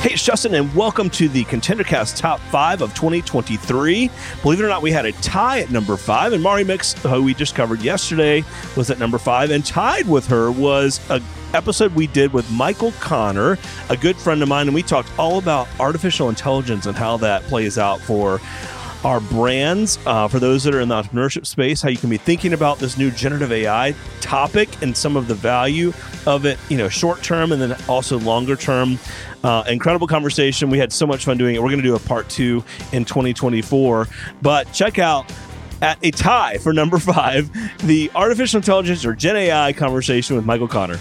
Hey, it's Justin, and welcome to the ContenderCast Top 5 of 2023. Believe it or not, we had a tie at number 5, and Mari Mix, who we just covered yesterday, was at number 5, and tied with her was a episode we did with Michael Connor, a good friend of mine, and we talked all about artificial intelligence and how that plays out for our brands uh, for those that are in the entrepreneurship space how you can be thinking about this new generative ai topic and some of the value of it you know short term and then also longer term. Uh, incredible conversation. We had so much fun doing it. We're going to do a part two in 2024 but check out at a tie for number five the artificial intelligence or gen ai conversation with michael connor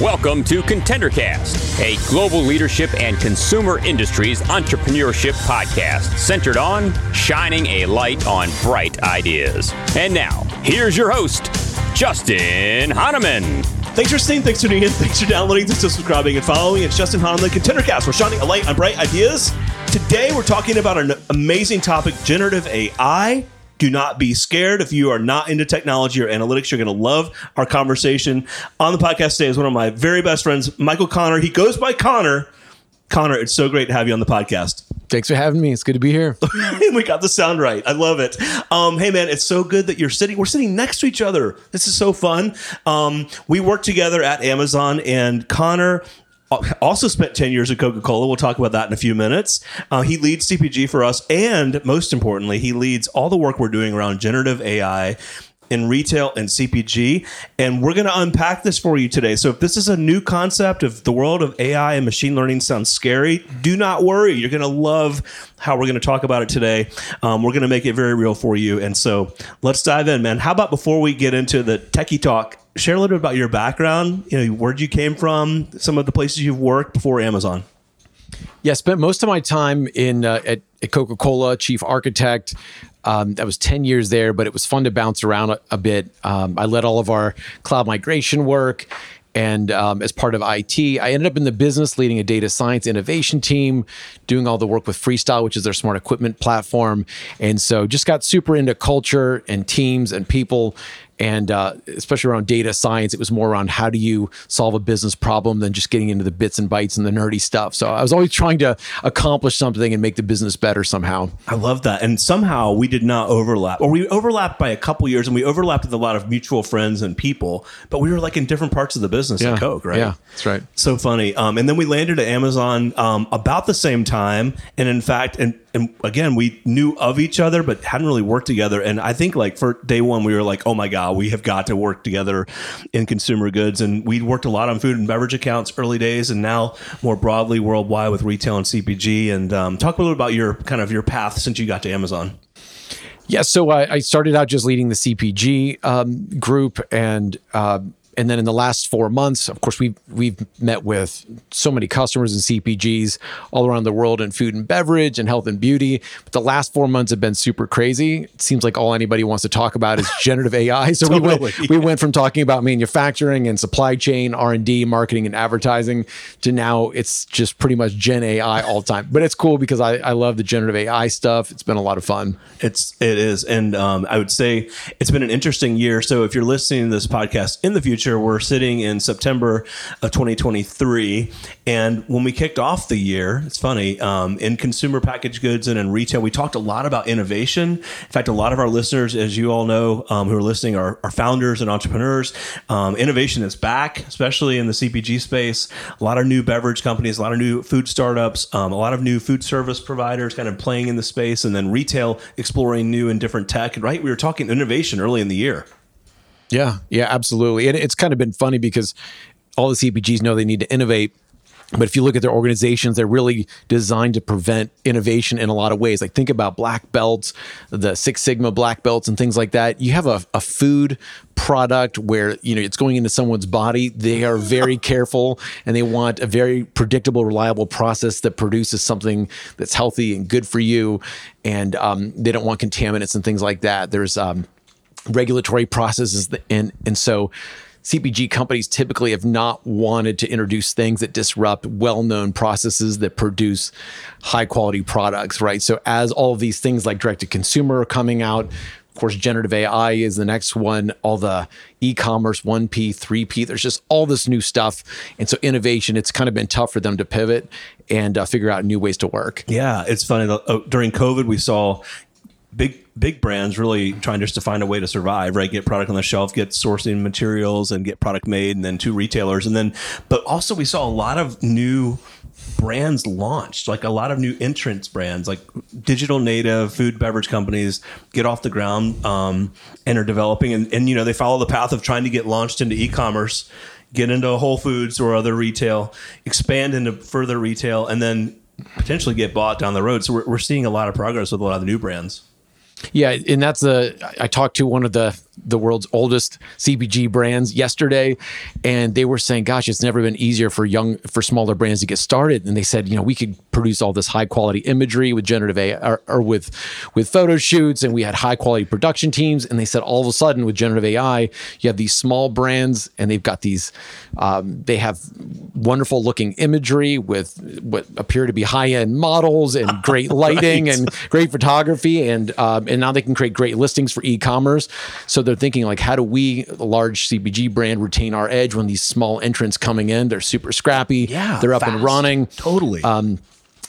Welcome to ContenderCast, a global leadership and consumer industries entrepreneurship podcast centered on shining a light on bright ideas. And now, here's your host, Justin Hahnemann. Thanks for staying, thanks for tuning in, thanks for downloading, thanks for subscribing and following. It's Justin Hahnemann, ContenderCast. We're shining a light on bright ideas. Today, we're talking about an amazing topic, generative AI do not be scared. If you are not into technology or analytics, you're going to love our conversation. On the podcast today is one of my very best friends, Michael Connor. He goes by Connor. Connor, it's so great to have you on the podcast. Thanks for having me. It's good to be here. we got the sound right. I love it. Um, hey, man, it's so good that you're sitting. We're sitting next to each other. This is so fun. Um, we work together at Amazon, and Connor also spent 10 years at Coca Cola. We'll talk about that in a few minutes. Uh, he leads CPG for us. And most importantly, he leads all the work we're doing around generative AI in retail and CPG. And we're going to unpack this for you today. So if this is a new concept, if the world of AI and machine learning sounds scary, do not worry. You're going to love how we're going to talk about it today. Um, we're going to make it very real for you. And so let's dive in, man. How about before we get into the techie talk, share a little bit about your background, you know, where you came from, some of the places you've worked before Amazon. Yeah, spent most of my time in uh, at, at Coca Cola, chief architect. Um, that was 10 years there, but it was fun to bounce around a, a bit. Um, I led all of our cloud migration work. And um, as part of IT, I ended up in the business leading a data science innovation team, doing all the work with Freestyle, which is their smart equipment platform. And so just got super into culture and teams and people and uh, especially around data science it was more around how do you solve a business problem than just getting into the bits and bytes and the nerdy stuff. So i was always trying to accomplish something and make the business better somehow. I love that. And somehow we did not overlap or we overlapped by a couple years and we overlapped with a lot of mutual friends and people but we were like in different parts of the business yeah. at coke right? Yeah that's right. So funny. Um, and then we landed at amazon um, about the same time. And in fact and and again, we knew of each other, but hadn't really worked together. And I think like for day one, we were like, oh my God, we have got to work together in consumer goods. And we worked a lot on food and beverage accounts early days and now more broadly worldwide with retail and CPG. And um, talk a little about your kind of your path since you got to Amazon. Yeah, so I, I started out just leading the CPG um, group and uh, and then in the last four months, of course, we've we've met with so many customers and CPGs all around the world in food and beverage and health and beauty. But the last four months have been super crazy. It seems like all anybody wants to talk about is generative AI. So totally. we went we went from talking about manufacturing and supply chain, R and D, marketing and advertising to now it's just pretty much Gen AI all the time. But it's cool because I, I love the generative AI stuff. It's been a lot of fun. It's it is, and um, I would say it's been an interesting year. So if you're listening to this podcast in the future We're sitting in September of 2023. And when we kicked off the year, it's funny, um, in consumer packaged goods and in retail, we talked a lot about innovation. In fact, a lot of our listeners, as you all know, um, who are listening, are, are founders and entrepreneurs. Um, innovation is back, especially in the CPG space. A lot of new beverage companies, a lot of new food startups, um, a lot of new food service providers kind of playing in the space, and then retail exploring new and different tech. Right? We were talking innovation early in the year. Yeah, yeah, absolutely. And it's kind of been funny because all the CPGs know they need to innovate. But if you look at their organizations, they're really designed to prevent innovation in a lot of ways. Like think about black belts, the Six Sigma black belts, and things like that. You have a, a food product where you know it's going into someone's body. They are very careful and they want a very predictable, reliable process that produces something that's healthy and good for you. And um, they don't want contaminants and things like that. There's um, regulatory processes and and so CPG companies typically have not wanted to introduce things that disrupt well-known processes that produce high quality products, right? So as all of these things like direct to consumer are coming out, Of course, generative AI is the next one. All the e-commerce, 1P, 3P. There's just all this new stuff, and so innovation. It's kind of been tough for them to pivot and uh, figure out new ways to work. Yeah, it's funny. Uh, during COVID, we saw big big brands really trying just to find a way to survive, right? Get product on the shelf, get sourcing materials, and get product made, and then two retailers, and then but also we saw a lot of new brands launched, like a lot of new entrance brands, like digital native food beverage companies get off the ground um, and are developing, and, and you know they follow the path of trying to get launched into e-commerce, get into Whole Foods or other retail, expand into further retail, and then potentially get bought down the road. So we're, we're seeing a lot of progress with a lot of the new brands. Yeah, and that's a. I talked to one of the the world's oldest CPG brands yesterday, and they were saying, "Gosh, it's never been easier for young for smaller brands to get started." And they said, "You know, we could produce all this high quality imagery with generative AI or, or with with photo shoots, and we had high quality production teams." And they said, all of a sudden, with generative AI, you have these small brands, and they've got these. Um, they have wonderful looking imagery with what appear to be high end models and great lighting right. and great photography, and um, and now they can create great listings for e commerce. So they're thinking like, how do we, a large CPG brand, retain our edge when these small entrants coming in? They're super scrappy. Yeah, they're up fast. and running. Totally. Um,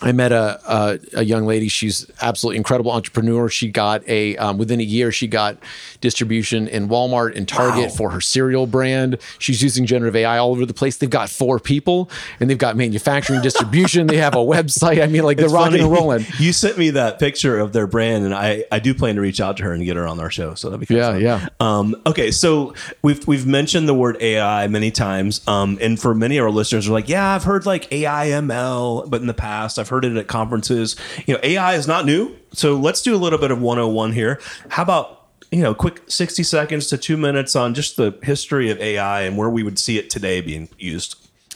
I met a, a, a young lady. She's absolutely incredible entrepreneur. She got a um, within a year she got distribution in Walmart and Target wow. for her cereal brand. She's using generative AI all over the place. They've got four people and they've got manufacturing distribution. they have a website. I mean, like they're rocking and rolling. You sent me that picture of their brand, and I I do plan to reach out to her and get her on our show. So that'd be yeah, fun. yeah. Um, okay, so we've we've mentioned the word AI many times, um, and for many of our listeners, are like, yeah, I've heard like AI ML, but in the past I've heard it at conferences. You know, AI is not new. So let's do a little bit of 101 here. How about you know, quick 60 seconds to two minutes on just the history of AI and where we would see it today being used.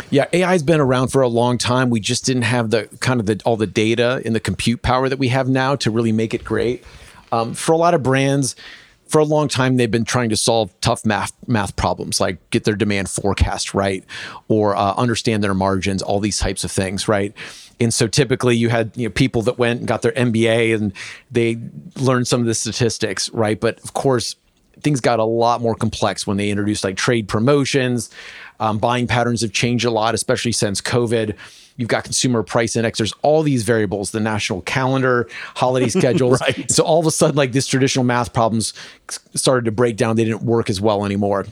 Yeah, AI has been around for a long time. We just didn't have the kind of the, all the data and the compute power that we have now to really make it great. Um, for a lot of brands, for a long time they've been trying to solve tough math math problems like get their demand forecast right or uh, understand their margins all these types of things right? And so typically you had you know people that went and got their MBA and they learned some of the statistics right? But of course things got a lot more complex when they introduced like trade promotions. Um, buying patterns have changed a lot especially since covid You've got consumer price index. There's all these variables, the national calendar, holiday schedules. right. So all of a sudden, like these traditional math problems started to break down. They didn't work as well anymore.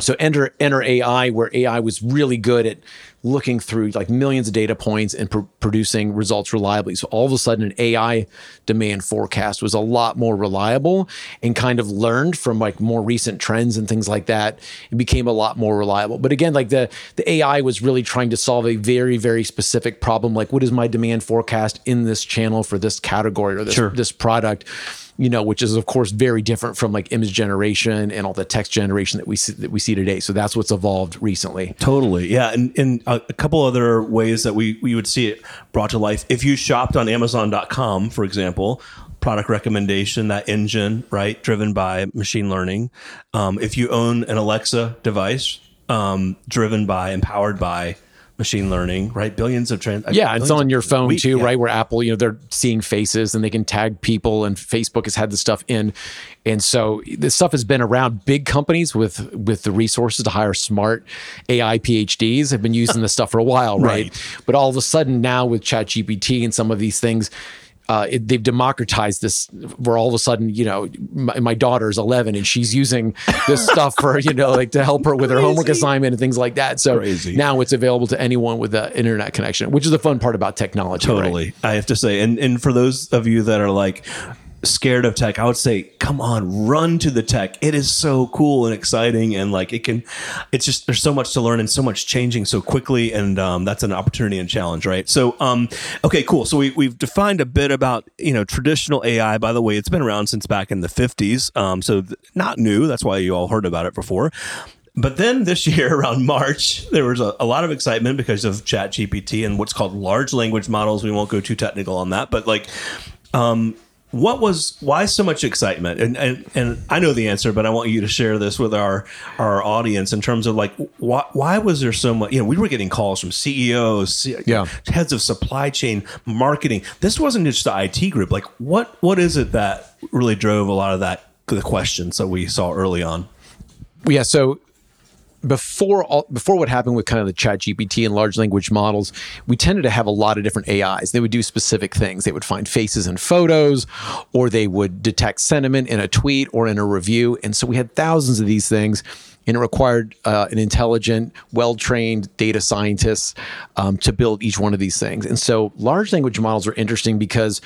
So enter enter AI, where AI was really good at looking through like millions of data points and pr- producing results reliably. So all of a sudden, an AI demand forecast was a lot more reliable and kind of learned from like more recent trends and things like that. It became a lot more reliable. But again, like the the AI was really trying to solve a very very specific problem. Like, what is my demand forecast in this channel for this category or this sure. this product? You know, which is of course very different from like image generation and all the text generation that we see, that we see today. So that's what's evolved recently. Totally, yeah, and, and a, a couple other ways that we we would see it brought to life. If you shopped on Amazon.com, for example, product recommendation, that engine, right, driven by machine learning. Um, if you own an Alexa device, um, driven by, empowered by machine learning, right? Billions of trans. Uh, yeah, it's on your phone week, too, yeah. right? Where Apple, you know, they're seeing faces and they can tag people, and Facebook has had the stuff in, and so this stuff has been around. Big companies with with the resources to hire smart AI PhDs have been using this stuff for a while, right? right? But all of a sudden now with ChatGPT and some of these things, uh, it, they've democratized this where all of a sudden, you know, my, my daughter's 11 and she's using this stuff for, you know, like to help her with her homework assignment and things like that. So Crazy. now it's available to anyone with an internet connection, which is the fun part about technology. Totally. Right? I have to say, and, and for those of you that are like, scared of tech, I would say, come on, run to the tech. It is so cool and exciting, and like it can, it's just there's so much to learn and so much changing so quickly, and um, that's an opportunity and challenge, right? So, um, okay, cool. So we we've defined a bit about you know traditional AI. By the way, it's been around since back in the 50s, um, so th- not new. That's why you all heard about it before. But then this year, around March, there was a, a, lot of excitement because of Chat GPT and what's called large language models. We won't go too technical on that, but like, um, what was why so much excitement and, and and i know the answer but i want you to share this with our our audience in terms of like why, why was there so much you know we were getting calls from ceos yeah. heads of supply chain marketing this wasn't just the it group like what what is it that really drove a lot of that the questions that we saw early on. Yeah. So before all, before what happened with kind of the chat gpt and large language models we tended to have a lot of different ais they would do specific things. They would find faces in photos or they would detect sentiment in a tweet or in a review. And so we had thousands of these things and it required uh, an intelligent well-trained data scientists um, to build each one of these things. And so large language models are interesting because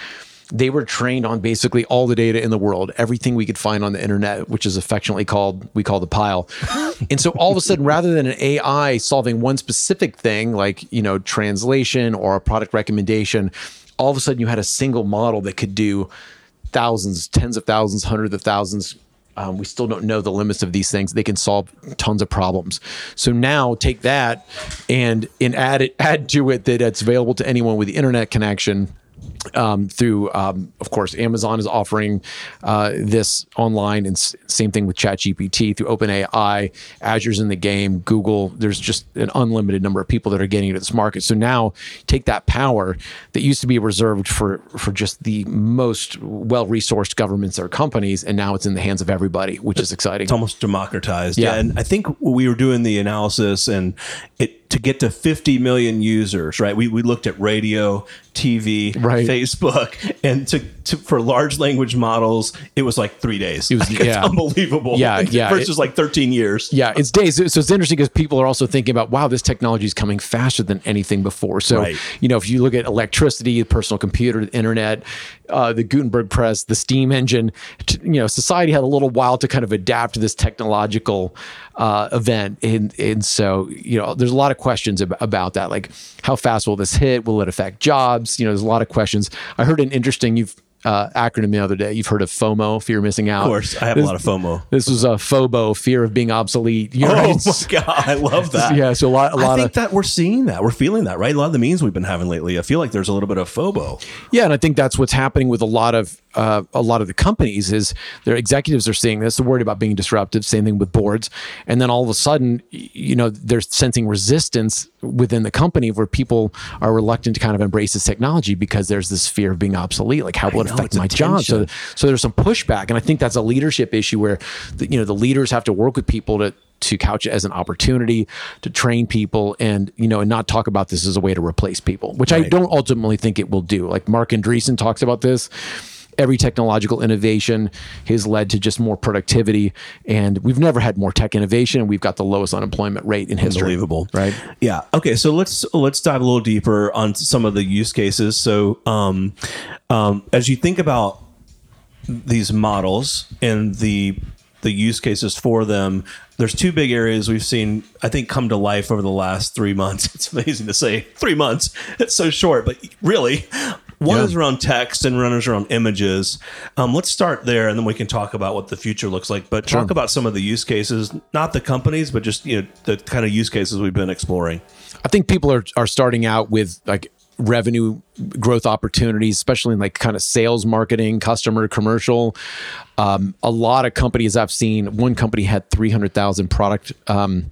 they were trained on basically all the data in the world, everything we could find on the internet, which is affectionately called we call the pile. and so all of a sudden, rather than an AI solving one specific thing like you know translation or a product recommendation, all of a sudden you had a single model that could do thousands, tens of thousands, hundreds of thousands. Um, we still don't know the limits of these things. They can solve tons of problems. So now take that and and add it add to it that it's available to anyone with the internet connection um, through, um, of course, Amazon is offering uh, this online, and s- same thing with ChatGPT through OpenAI. Azure's in the game. Google. There's just an unlimited number of people that are getting into this market. So now, take that power that used to be reserved for for just the most well resourced governments or companies, and now it's in the hands of everybody, which is exciting. It's almost democratized. Yeah. And I think we were doing the analysis and it to get to 50 million users, right? We, we looked at radio, TV, Right. Facebook, and to, to for large language models, it was like three days. It was- Like, yeah. unbelievable. Yeah, yeah. Versus like 13 years. Yeah, it's days. So it's interesting because people are also thinking about, wow, this technology is coming faster than anything before. So, Right. you know, if you look at electricity, the personal computer, the internet, uh, the Gutenberg press, the steam engine, t- you know, society had a little while to kind of adapt to this technological uh, event. And, and so, you know, there's a lot of questions ab- about that. Like, how fast will this hit? Will it affect jobs? You know, there's a lot of questions. I heard an interesting, you've, uh, acronym the other day. You've heard of FOMO, fear of missing out. Of course, I have a lot of FOMO. This was a FOBO, fear of being obsolete. You know, Oh my god, I love that. Yeah, so a lot- a lot I think of- that we're seeing that. We're feeling that, right? A lot of the memes we've been having lately. I feel like there's a little bit of FOBO. Yeah, and I think that's what's happening with a lot of uh, a lot of the companies is their executives are seeing this. They're worried about being disruptive. Same thing with boards, and then all of a sudden, you know, they're sensing resistance within the company where people are reluctant to kind of embrace this technology because there's this fear of being obsolete. Like, how will it affect my job? So, so there's some pushback, and I think that's a leadership issue where the, you know the leaders have to work with people to to couch it as an opportunity to train people and you know and not talk about this as a way to replace people which i don't ultimately think it will do like marc andreessen talks about this every technological innovation has led to just more productivity and we've never had more tech innovation and we've got the lowest unemployment rate in history Unbelievable. right Yeah. Okay. So let's let's dive a little deeper on some of the use cases. So, um, um, as you think about these models and the the use cases for them, there's two big areas we've seen. I think come to life over the last three months. It's amazing to say three months. It's so short, but really. One Yeah. is around text and one is around images. Um, let's start there, and then we can talk about what the future looks like. But talk about some of the use cases, not the companies, but just you know the kind of use cases we've been exploring. I think people are are starting out with like revenue growth opportunities, especially in like kind of sales, marketing, customer, commercial. Um, a lot of companies I've seen. One company had three hundred thousand product. Um,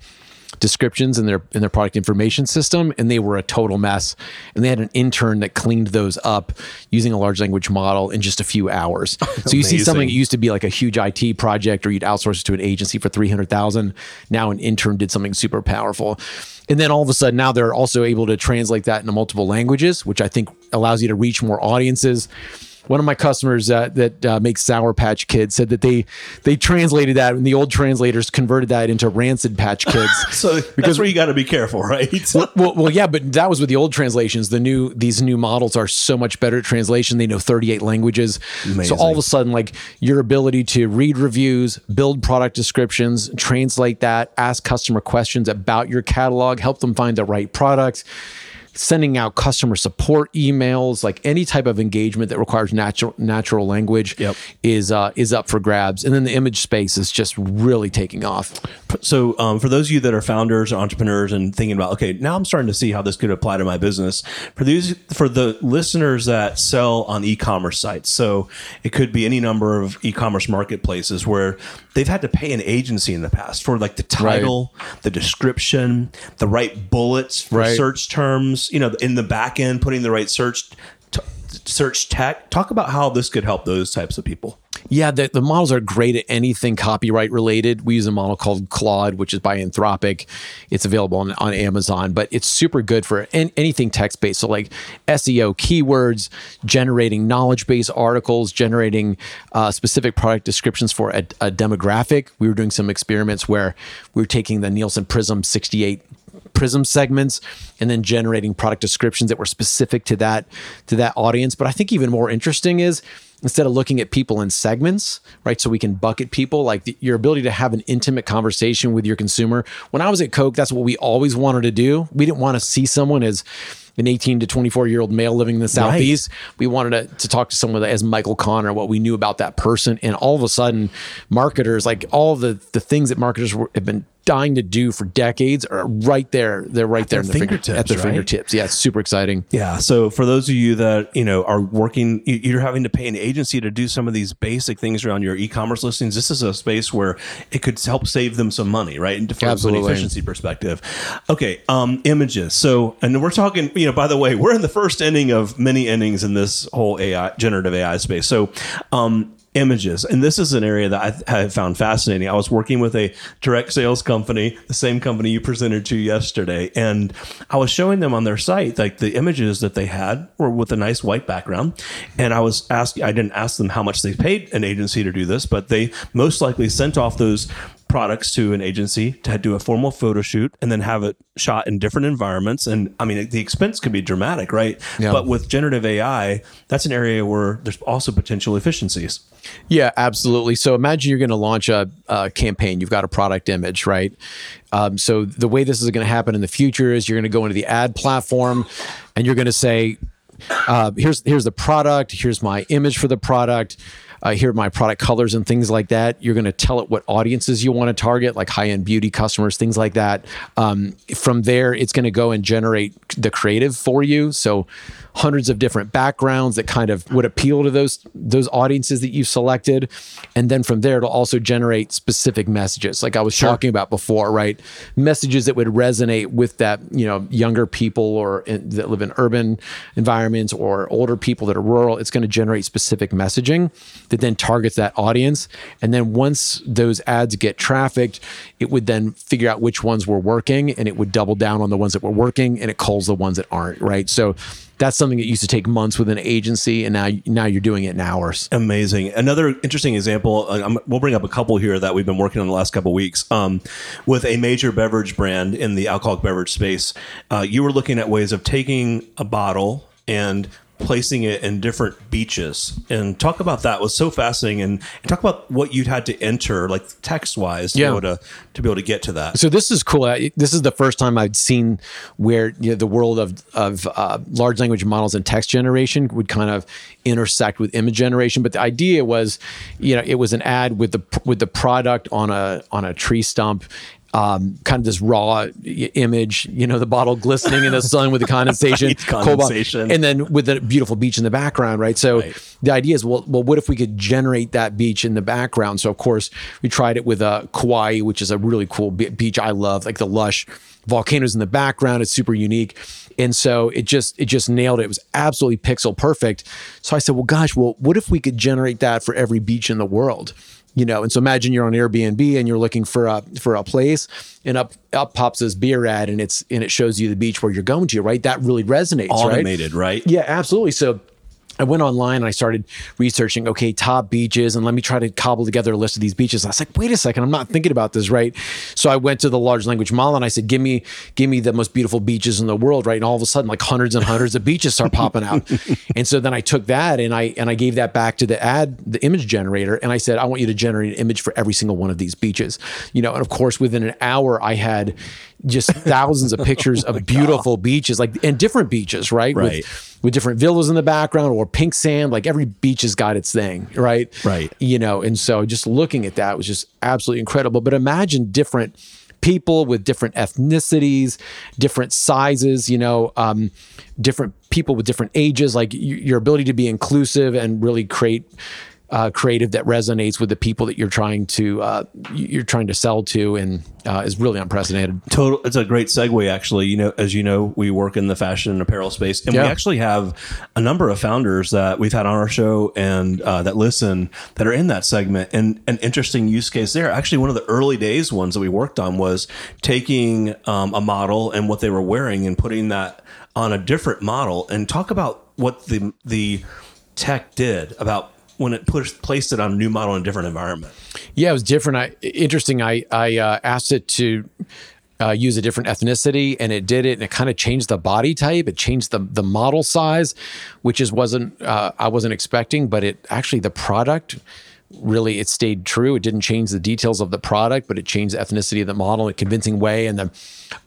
descriptions in their in their product information system and they were a total mess. And they had an intern that cleaned those up using a large language model in just a few hours. So you see something that used to be like a huge IT project or you'd outsource it to an agency for 300,000 now an intern did something super powerful. And then all of a sudden now they're also able to translate that into multiple languages which I think allows you to reach more audiences one of my customers uh, that uh, makes Sour Patch Kids said that they they translated that and the old translators converted that into Rancid Patch Kids. So that's where you got to be careful, right? well, well, yeah, but that was with the old translations. The new these new models are so much better at translation. They know 38 languages. So all of a sudden, like your ability to read reviews, build product descriptions, translate that, ask customer questions about your catalog, help them find the right product. Sending out customer support emails, like any type of engagement that requires natural natural language, Yep. is uh, is up for grabs. And then the image space is just really taking off. So, um, for those of you that are founders or entrepreneurs and thinking about, okay, now I'm starting to see how this could apply to my business. For these, for the listeners that sell on e-commerce sites, so it could be any number of e-commerce marketplaces where they've had to pay an agency in the past for like the title, the description, the right bullets for Right. search terms. You know, in the back end, putting the right search. Search tech. Talk about how this could help those types of people. Yeah, the, the models are great at anything copyright related. We use a model called Claude, which is by Anthropic. It's available on, on Amazon, but it's super good for an, anything text based. So, like SEO keywords, generating knowledge based articles, generating uh, specific product descriptions for a, a demographic. We were doing some experiments where we were taking the Nielsen PRIZM 68 PRIZM segments and then generating product descriptions that were specific to that to that audience but i think even more interesting is instead of looking at people in segments, right? So we can bucket people, like the, your ability to have an intimate conversation with your consumer. When I was at Coke, that's what we always wanted to do. We didn't want to see someone as an 18 to 24 year old male living in the southeast. Right. We wanted to, to talk to someone as Michael Connor, what we knew about that person, and all of a sudden, marketers like all the the things that marketers were, have been dying to do for decades are right there. They're right at there in the fingertips, finger, at their right? fingertips. Yeah, it's super exciting. Yeah. So for those of you that you know are working, you're having to pay an agency to do some of these basic things around your e-commerce listings. This is a space where it could help save them some money, right? And from an efficiency perspective. Okay. Um, images. So, and we're talking. You know, by the way, we're in the first inning of many innings in this whole AI generative AI space. So, um, images. And this is an area that I have found fascinating. I was working with a direct sales company, the same company you presented to yesterday, and I was showing them on their site like the images that they had were with a nice white background. And I was asking, I didn't ask them how much they paid an agency to do this, but they most likely sent off those products to an agency to do a formal photo shoot and then have it shot in different environments. And I mean, the expense could be dramatic, right? Yeah. But with generative AI, that's an area where there's also potential efficiencies. Yeah, absolutely. So imagine you're going to launch a, a, campaign. You've got a product image, right? Um, so the way this is going to happen in the future is you're going to go into the ad platform and you're going to say, uh, "Here's here's the product. Here's my image for the product." Uh, here are my product colors and things like that. You're going to tell it what audiences you want to target, like high end beauty customers, things like that. Um, from there, it's going to go and generate the creative for you. So hundreds of different backgrounds that kind of would appeal to those those audiences that you've selected and then from there it'll also generate specific messages like i was sure. talking about before right messages that would resonate with that you know younger people or in, that live in urban environments or older people that are rural it's going to generate specific messaging that then targets that audience and then once those ads get trafficked it would then figure out which ones were working and it would double down on the ones that were working and it calls the ones that aren't right so that's something that used to take months with an agency, and now now you're doing it in hours. Amazing. Another interesting example. Uh, we'll bring up a couple here that we've been working on the last couple weeks um, with a major beverage brand in the alcoholic beverage space. Uh, you were looking at ways of taking a bottle and placing it in different beaches. And talk about that it was so fascinating. And, and, talk about what you'd had to enter like text wise to yeah. be able to to be able to get to that. So this is cool. This is the first time i'd seen where you know, the world of of uh, large language models and text generation would kind of intersect with image generation. But the idea was you know it was an ad with the with the product on a on a tree stump um, kind of this raw image, you know, the bottle glistening in the sun with the condensation, right, condensation. and then with the beautiful beach in the background, right? So right. the idea is, well, well, what if we could generate that beach in the background? So of course, we tried it with uh, Kauai, which is a really cool beach I love, like the lush volcanoes in the background. It's super unique. And so it just it just nailed it. It was absolutely pixel perfect. So I said, well, gosh, well, what if we could generate that for every beach in the world? You know and so imagine you're on airbnb and you're looking for a for a place and up up pops this beer ad and it's and it shows you the beach where you're going to right? That really resonates automated right, right? yeah absolutely. So I went online and I started researching, okay, top beaches, and let me try to cobble together a list of these beaches. I was like, wait a second, I'm not thinking about this, right? So I went to the large language model and I said, give me, give me the most beautiful beaches in the world, right? And all of a sudden, like hundreds and hundreds of beaches start popping out. and so then I took that and I and I gave that back to the ad, the image generator, and I said, I want you to generate an image for every single one of these beaches. You know, and of course, within an hour, I had just thousands of pictures oh of beautiful God. beaches, like and different beaches, right? Right. With, with different villas in the background or pink sand. Like every beach has got its thing, right? Right. You know, and so just looking at that was just absolutely incredible. But imagine different people with different ethnicities, different sizes, you know, um, different people with different ages, like your ability to be inclusive and really create uh, creative that resonates with the people that you're trying to uh, you're trying to sell to, and uh, is really unprecedented. Total. It's a great segue, actually. You know, as you know, we work in the fashion and apparel space, and Yeah. we actually have a number of founders that we've had on our show and uh, that listen that are in that segment. And an interesting use case there. Actually, one of the early days ones that we worked on was taking um, a model and what they were wearing and putting that on a different model. And talk about what the the tech did about when it pushed, placed it on a new model in a different environment. Yeah, it was different. I interesting. I I uh, asked it to uh, use a different ethnicity, and it did it, and it kind of changed the body type. It changed the the model size, which is wasn't uh, I wasn't expecting, but it actually the product really it stayed true. It didn't change the details of the product, but it changed the ethnicity of the model in a convincing way, and then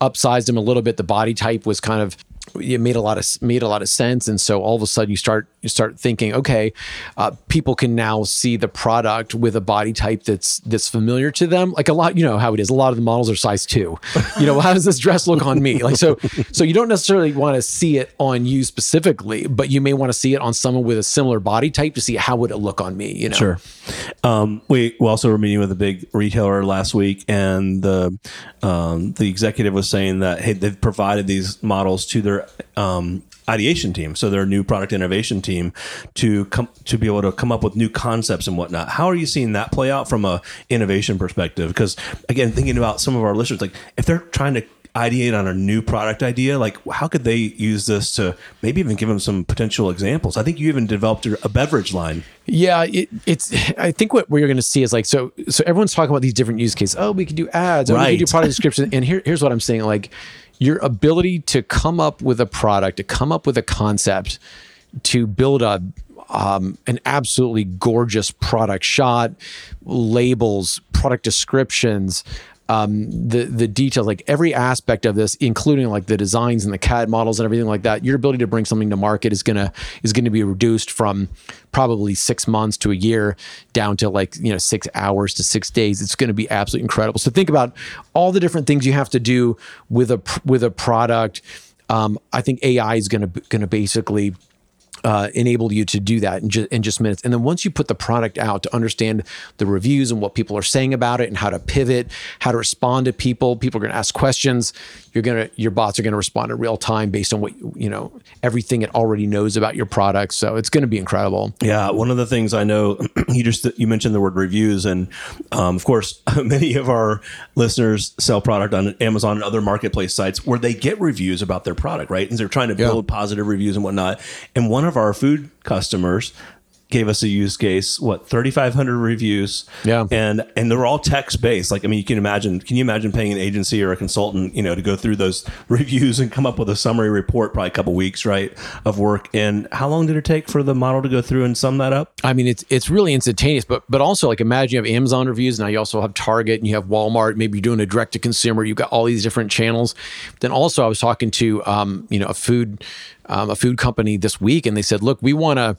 upsized him a little bit. The body type was kind of it made a lot of made a lot of sense, and so all of a sudden you start you start thinking, okay, uh, people can now see the product with a body type that's that's familiar to them. Like a lot, you know how it is. A lot of the models are size two. You know, how does this dress look on me? Like so, so you don't necessarily want to see it on you specifically, but you may want to see it on someone with a similar body type to see how would it look on me. You know, Sure. Um, we, we also were meeting with a big retailer last week, and the um, the executive was saying that hey, they've provided these models to their um, ideation team, so their new product innovation team, to come to be able to come up with new concepts and whatnot. How are you seeing that play out from a innovation perspective? Because again, thinking about some of our listeners, like if they're trying to ideate on a new product idea like how could they use this to maybe even give them some potential examples i think you even developed a beverage line Yeah, it, it's. I think what we're going to see is like so. So everyone's talking about these different use cases. Oh, we can do ads. Oh, we Right. could do product description. And here, here's what I'm saying: like your ability to come up with a product, to come up with a concept, to build a um, an absolutely gorgeous product shot, labels, product descriptions. Um, the the details, like every aspect of this, including like the designs and the CAD models and everything like that, your ability to bring something to market is gonna is gonna be reduced from probably six months to a year down to like you know six hours to six days. It's to be absolutely incredible. So think about all the different things you have to do with a with a product. Um, I think AI is going to basically uh, enable you to do that in just, in just minutes. And then once you put the product out to understand the reviews and what people are saying about it and how to pivot, how to respond to people, people are going to ask questions. You're going to, your bots are going to respond in real time based on what, you know, everything it already knows about your product. So it's going to be incredible. Yeah, one of the things I know you just you mentioned the word reviews, and um, of course, many of our listeners sell product on Amazon and other marketplace sites where they get reviews about their product, right? And they're trying to Yeah. build positive reviews and whatnot. And one of our food customers gave us a use case what 3500 reviews Yeah. and and they're all text based like i mean you can imagine can you imagine paying an agency or a consultant you know to go through those reviews and come up with a summary report probably a couple weeks right of work and how long did it take for the model to go through and sum that up I mean, it's it's really instantaneous, but but also like imagine you have Amazon reviews, now you also have Target and you have Walmart. Maybe you're doing a direct to consumer. You've got all these different channels. Then also, I was talking to um, you know a food um, a food company this week, and they said, look, we want to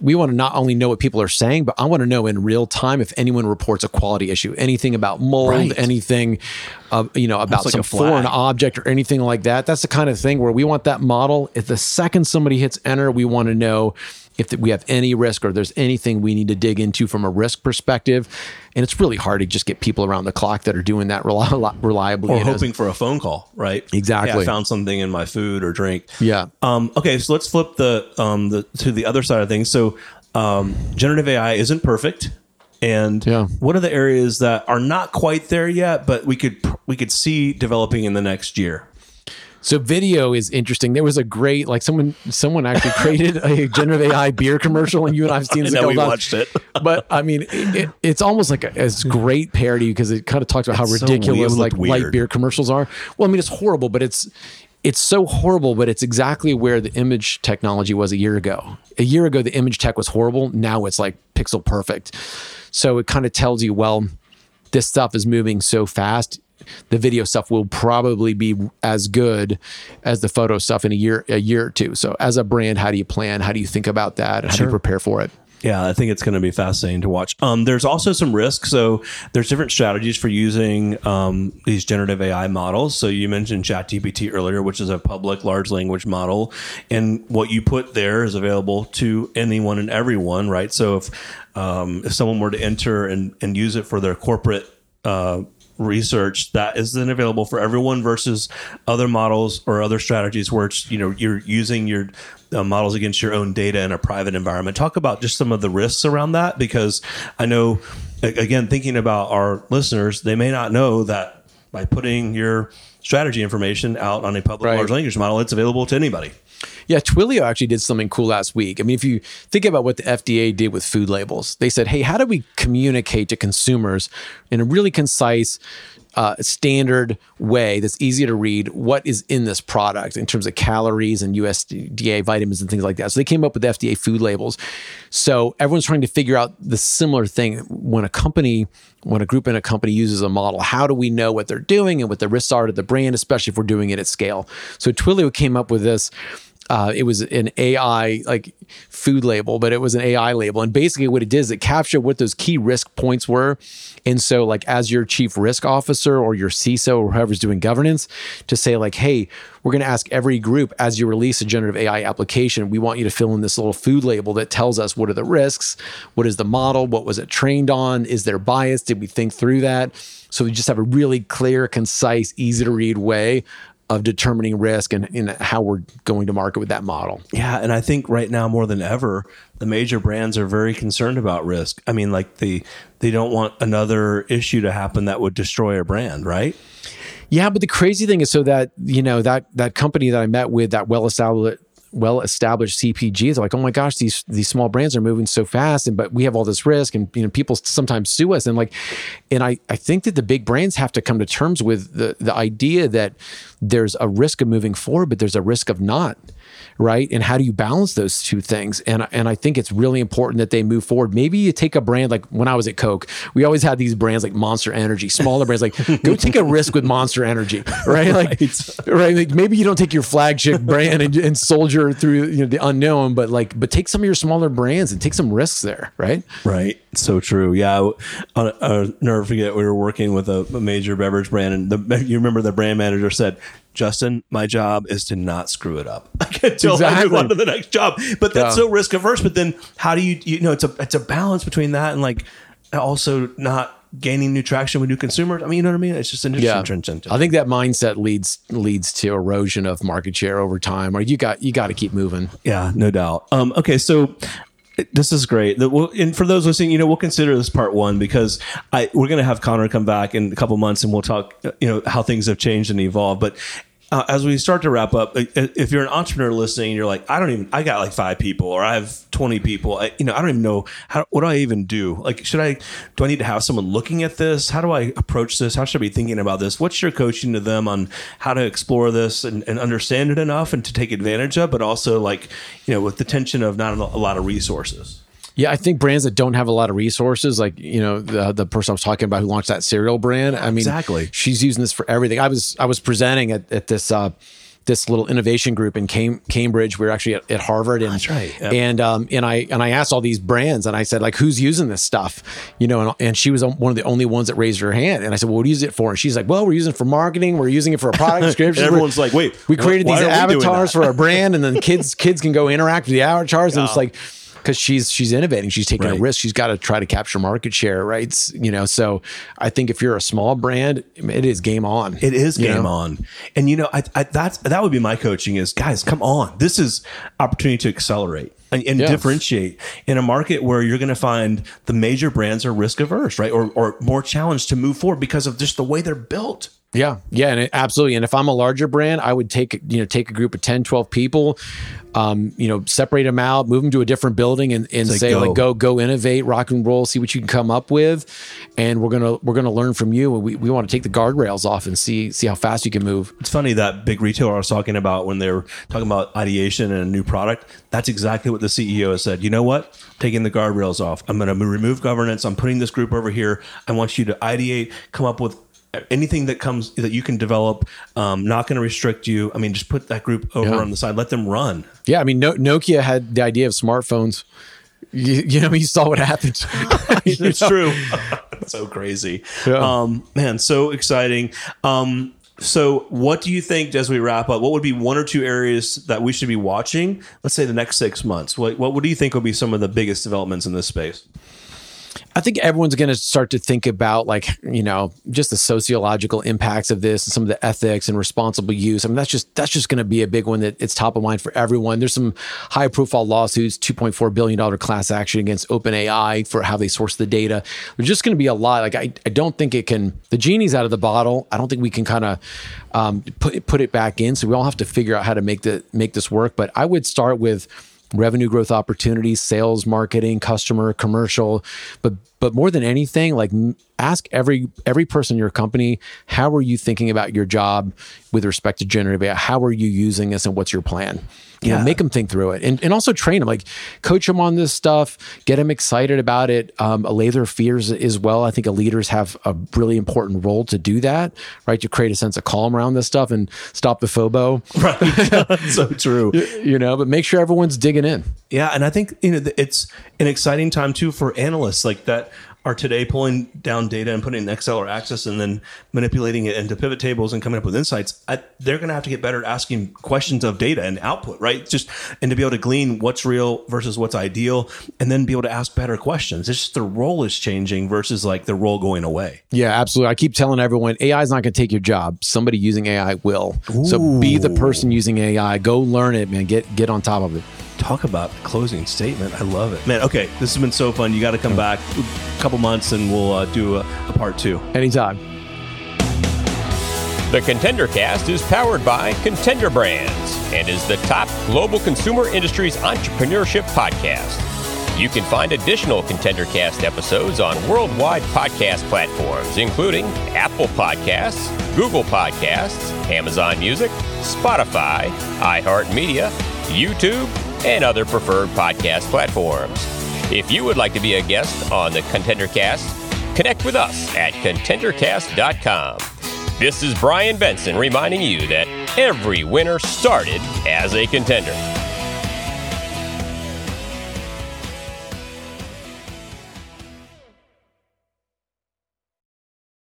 we want to not only know what people are saying, but I want to know in real time if anyone reports a quality issue, anything about mold, Right. anything, uh, you know, about like some foreign object or anything like that. That's the kind of thing where we want that model. If the second somebody hits enter, we want to know if we have any risk or there's anything we need to dig into from a risk perspective. And it's really hard to just get people around the clock that are doing that reli- reliably. or hoping for a phone call, right? Exactly. Hey, I found something in my food or drink. Yeah. Um, okay, so let's flip the um, the to the other side of things. So, um, generative AI isn't perfect, and Yeah. what are the areas that are not quite there yet, but we could we could see developing in the next year? So video is interesting. There was a great like someone someone actually created a generative AI beer commercial, and you and I've seen this. a know, we watched it. but I mean, it, it, it's almost like a, it's great parody because it kind of talks about how It's so ridiculous weird, like looked light beer commercials are. Well, I mean, it's horrible, but it's it's so horrible, but it's exactly where the image technology was a year ago. A year ago, the image tech was horrible. Now it's like pixel perfect. So it kind of tells you, well, this stuff is moving so fast. The video stuff will probably be as good as the photo stuff in a year, a year or two. So, as a brand, how do you plan? How do you think about that? How do you prepare for it? Yeah, I think it's going to be fascinating to watch. Um, there's also some risk. So there's different strategies for using um, these generative AI models. So you mentioned ChatGPT earlier, which is a public large language model, and what you put there is available to anyone and everyone, right? So if um, if someone were to enter and, and use it for their corporate uh, research that is then available for everyone versus other models or other strategies where it's you know you're using your uh, models against your own data in a private environment. Talk about just some of the risks around that because i know again thinking about our listeners they may not know that by putting your strategy information out on a public Right. large language model it's available to anybody Yeah, Twilio actually did something cool last week. I mean, if you think about what the FDA did with food labels, they said, hey, how do we communicate to consumers in a really concise, uh, standard way that's easy to read what is in this product in terms of calories and USDA vitamins and things like that. So they came up with FDA food labels. So everyone's trying to figure out the similar thing when a company, when a group in a company uses a model, how do we know what they're doing and what the risks are to the brand, especially if we're doing it at scale? So Twilio came up with this uh, it was an AI like food label, but it was an AI label. And basically, what it did is it captured what those key risk points were. And so, like, as your chief risk officer or your CISO or whoever's doing governance, to say, like, hey, we're going to ask every group as you release a generative AI application, we want you to fill in this little food label that tells us what are the risks, what is the model, what was it trained on, is there bias, did we think through that? So we just have a really clear, concise, easy to read way of determining risk and, and how we're going to market with that model. Yeah, and I think right now more than ever, the major brands are very concerned about risk. I mean, like they they don't want another issue to happen that would destroy a brand, right? Yeah, but the crazy thing is so that, you know, that that company that I met with, that well established well established CPGs are like, oh my gosh, these these small brands are moving so fast, and but we have all this risk, and you know, people sometimes sue us, and like, and I I think that the big brands have to come to terms with the the idea that there's a risk of moving forward, but there's a risk of not, right? And how do you balance those two things? And and I think it's really important that they move forward. Maybe you take a brand like when I was at Coke, we always had these brands like Monster Energy, smaller brands like go take a risk with Monster Energy, right? Like right, like maybe you don't take your flagship brand and, and soldier through you know the unknown, but like but take some of your smaller brands and take some risks there, right? Right. So true. Yeah. I'll, I'll never forget we were working with a, a major beverage brand, and the, you remember the brand manager said, "Justin, my job is to not screw it up until I move Exactly. on to the next job." But that's Yeah. so risk averse. But then, how do you you know it's a it's a balance between that and like also not gaining new traction with new consumers. I mean, you know what I mean? It's just an interesting transition. I think that mindset leads leads to erosion of market share over time. Or you got you got to keep moving. Yeah, no doubt. Um, okay, so this is great. And for those listening, you know, we'll consider this part one because I we're going to have Connor come back in a couple months and we'll talk, you know, how things have changed and evolved. But uh, as we start to wrap up, if you're an entrepreneur listening, you're like, I don't even, I got like five people or I have 20 people. I, you know, I don't even know how, what do I even do? Like, should I, do I need to have someone looking at this? How do I approach this? How should I be thinking about this? What's your coaching to them on how to explore this and, and understand it enough and to take advantage of, but also like, you know, with the tension of not a lot of resources? Yeah, I think brands that don't have a lot of resources, like you know the the person I was talking about who launched that cereal brand. I mean, Exactly. She's using this for everything. I was I was presenting at, at this uh, this little innovation group in Cam- Cambridge. We were actually at, at Harvard, and That's right, yep. and um, and I and I asked all these brands, and I said like, who's using this stuff, you know? And, and she was one of the only ones that raised her hand, and I said, well, what do you use it for? And she's like, well, we're using it for marketing. We're using it for a product description. Everyone's like, wait, we created these are we doing avatars for our brand, and then kids kids can go interact with the avatars, and it's like because she's she's innovating, she's taking Right. a risk, she's got to try to capture market share, right? It's, you know, so I think if you're a small brand, it is game on. It is game know? on, and you know, I, I that's that would be my coaching is guys, come on, this is opportunity to accelerate and, and Yeah. differentiate in a market where you're going to find the major brands are risk averse, right, or or more challenged to move forward because of just the way they're built. Yeah, yeah, and it, absolutely. And if I'm a larger brand, I would take you know take a group of 10, 12 people, um, you know, separate them out, move them to a different building, and, and Say say go. like go go innovate, rock and roll, see what you can come up with, and we're gonna we're gonna learn from you. And we, we want to take the guardrails off and see see how fast you can move. It's funny that big retailer I was talking about when they were talking about ideation and a new product. That's exactly what the CEO has said. You know what? Taking the guardrails off. I'm going to remove governance. I'm putting this group over here. I want you to ideate, come up with anything that comes that you can develop. Um, not going to restrict you. I mean, just put that group over Yeah. on the side. Let them run. Yeah, I mean, no, Nokia had the idea of smartphones you, you know, you saw what happened. it's true. so crazy. Yeah. Um, man, so exciting. Um, so, what do you think as we wrap up? What would be one or two areas that we should be watching? Let's say the next six months. What, what, what do you think will be some of the biggest developments in this space? I think everyone's going to start to think about like you know just the sociological impacts of this and some of the ethics and responsible use. I mean that's just that's just going to be a big one that it's top of mind for everyone. There's some high profile lawsuits, 2.4 billion dollar class action against OpenAI for how they source the data. There's just going to be a lot. Like I, I don't think it can. The genie's out of the bottle. I don't think we can kind of um, put put it back in. So we all have to figure out how to make the make this work. But I would start with revenue growth opportunities, sales, marketing, customer, commercial, but but more than anything, like ask every every person in your company, how are you thinking about your job with respect to generative AI? How are you using this and what's your plan? You Yeah. know, make them think through it and, and also train them, like coach them on this stuff, get them excited about it, um, allay their fears as well. I think leaders have a really important role to do that, right? To create a sense of calm around this stuff and stop the FOBO, Right. so true. you know, but make sure everyone's digging in. Yeah, and I think you know it's an exciting time too for analysts like that are today pulling down data and putting it in Excel or Access and then manipulating it into pivot tables and coming up with insights. I, they're going to have to get better at asking questions of data and output, right? Just and to be able to glean what's real versus what's ideal, and then be able to ask better questions. It's just the role is changing versus like the role going away. Yeah, absolutely. I keep telling everyone AI is not going to take your job. Somebody using AI will. So be the person using AI. Go learn it, man. Get get on top of it. Talk about the closing statement. I love it, man. Okay, this has been so fun. You got to come back a couple months and we'll uh, do a, a part two. Anytime. The Contender Cast is powered by Contender Brands and is the top global consumer industries entrepreneurship podcast. You can find additional Contender Cast episodes on worldwide podcast platforms, including Apple Podcasts, Google Podcasts, Amazon Music, Spotify, iHeartMedia, YouTube, and other preferred podcast platforms. If you would like to be a guest on the Contender Cast, connect with us at contendercast.com. This is Brian Benson reminding you that every winner started as a contender.